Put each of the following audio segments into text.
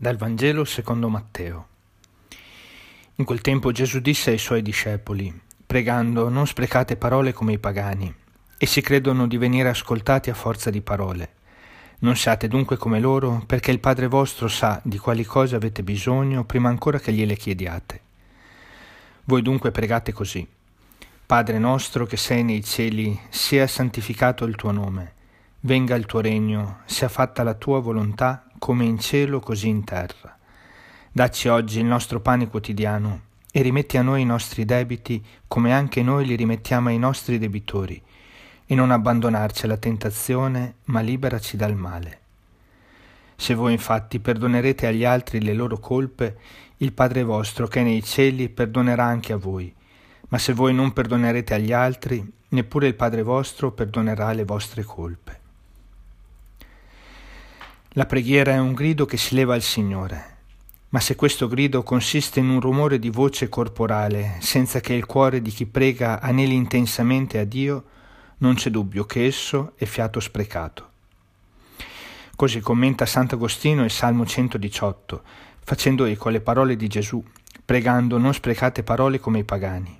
Dal Vangelo secondo Matteo. In quel tempo Gesù disse ai suoi discepoli, pregando, non sprecate parole come i pagani, essi credono di venire ascoltati a forza di parole. Non siate dunque come loro, perché il Padre vostro sa di quali cose avete bisogno prima ancora che gliele chiediate. Voi dunque pregate così. Padre nostro che sei nei cieli, sia santificato il tuo nome, venga il tuo regno, sia fatta la tua volontà come in cielo così in terra. Dacci oggi il nostro pane quotidiano e rimetti a noi i nostri debiti come anche noi li rimettiamo ai nostri debitori e non abbandonarci alla tentazione, ma liberaci dal male. Se voi infatti perdonerete agli altri le loro colpe, il Padre vostro che è nei cieli perdonerà anche a voi. Ma se voi non perdonerete agli altri, neppure il Padre vostro perdonerà le vostre colpe. La preghiera è un grido che si leva al Signore, ma se questo grido consiste in un rumore di voce corporale, senza che il cuore di chi prega aneli intensamente a Dio, non c'è dubbio che esso è fiato sprecato. Così commenta Sant'Agostino il Salmo 118, facendo eco alle parole di Gesù, pregando non sprecate parole come i pagani.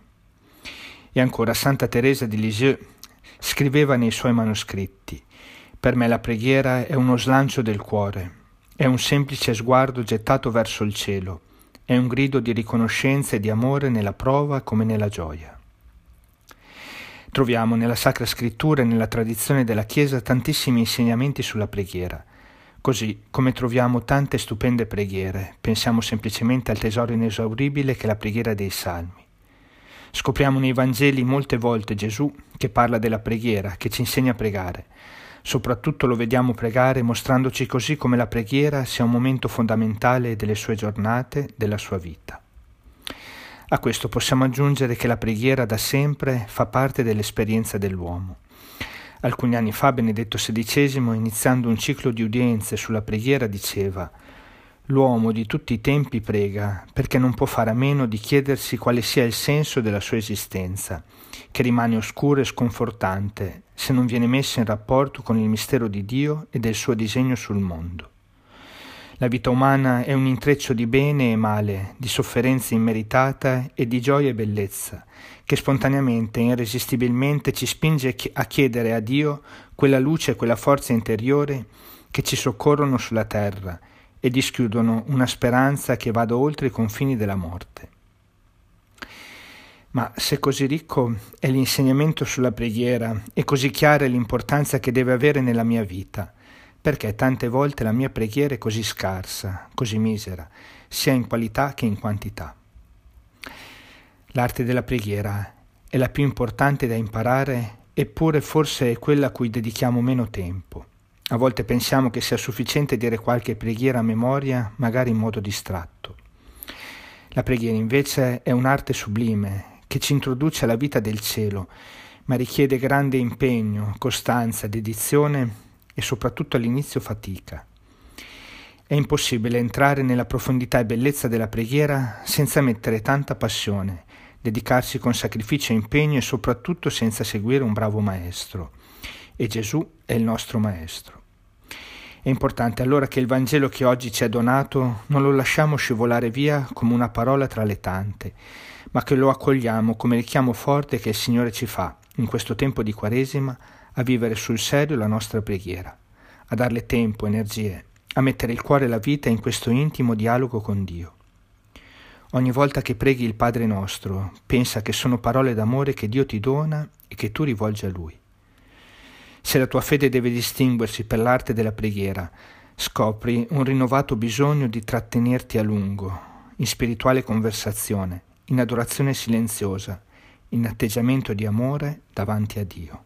E ancora Santa Teresa di Lisieux scriveva nei suoi manoscritti, per me la preghiera è uno slancio del cuore, è un semplice sguardo gettato verso il cielo, è un grido di riconoscenza e di amore nella prova come nella gioia. Troviamo nella Sacra Scrittura e nella tradizione della Chiesa tantissimi insegnamenti sulla preghiera, così come troviamo tante stupende preghiere, pensiamo semplicemente al tesoro inesauribile che è la preghiera dei Salmi. Scopriamo nei Vangeli molte volte Gesù che parla della preghiera, che ci insegna a pregare, Soprattutto lo vediamo pregare mostrandoci così come la preghiera sia un momento fondamentale delle sue giornate, della sua vita. A questo possiamo aggiungere che la preghiera da sempre fa parte dell'esperienza dell'uomo. Alcuni anni fa Benedetto XVI, iniziando un ciclo di udienze sulla preghiera, diceva L'uomo di tutti i tempi prega perché non può fare a meno di chiedersi quale sia il senso della sua esistenza, che rimane oscuro e sconfortante se non viene messo in rapporto con il mistero di Dio e del suo disegno sul mondo. La vita umana è un intreccio di bene e male, di sofferenza immeritata e di gioia e bellezza, che spontaneamente e irresistibilmente ci spinge a chiedere a Dio quella luce e quella forza interiore che ci soccorrono sulla terra e dischiudono una speranza che vada oltre i confini della morte. Ma se così ricco è l'insegnamento sulla preghiera e così chiara è l'importanza che deve avere nella mia vita, perché tante volte la mia preghiera è così scarsa, così misera, sia in qualità che in quantità. L'arte della preghiera è la più importante da imparare, eppure forse è quella a cui dedichiamo meno tempo. A volte pensiamo che sia sufficiente dire qualche preghiera a memoria, magari in modo distratto. La preghiera invece è un'arte sublime che ci introduce alla vita del cielo, ma richiede grande impegno, costanza, dedizione e soprattutto all'inizio fatica. È impossibile entrare nella profondità e bellezza della preghiera senza mettere tanta passione, dedicarsi con sacrificio e impegno e soprattutto senza seguire un bravo maestro. E Gesù è il nostro maestro. È importante allora che il Vangelo che oggi ci è donato non lo lasciamo scivolare via come una parola tra le tante, ma che lo accogliamo come richiamo forte che il Signore ci fa, in questo tempo di Quaresima, a vivere sul serio la nostra preghiera, a darle tempo, energie, a mettere il cuore e la vita in questo intimo dialogo con Dio. Ogni volta che preghi il Padre nostro, pensa che sono parole d'amore che Dio ti dona e che tu rivolgi a Lui. Se la tua fede deve distinguersi per l'arte della preghiera, scopri un rinnovato bisogno di trattenerti a lungo, in spirituale conversazione, in adorazione silenziosa, in atteggiamento di amore davanti a Dio.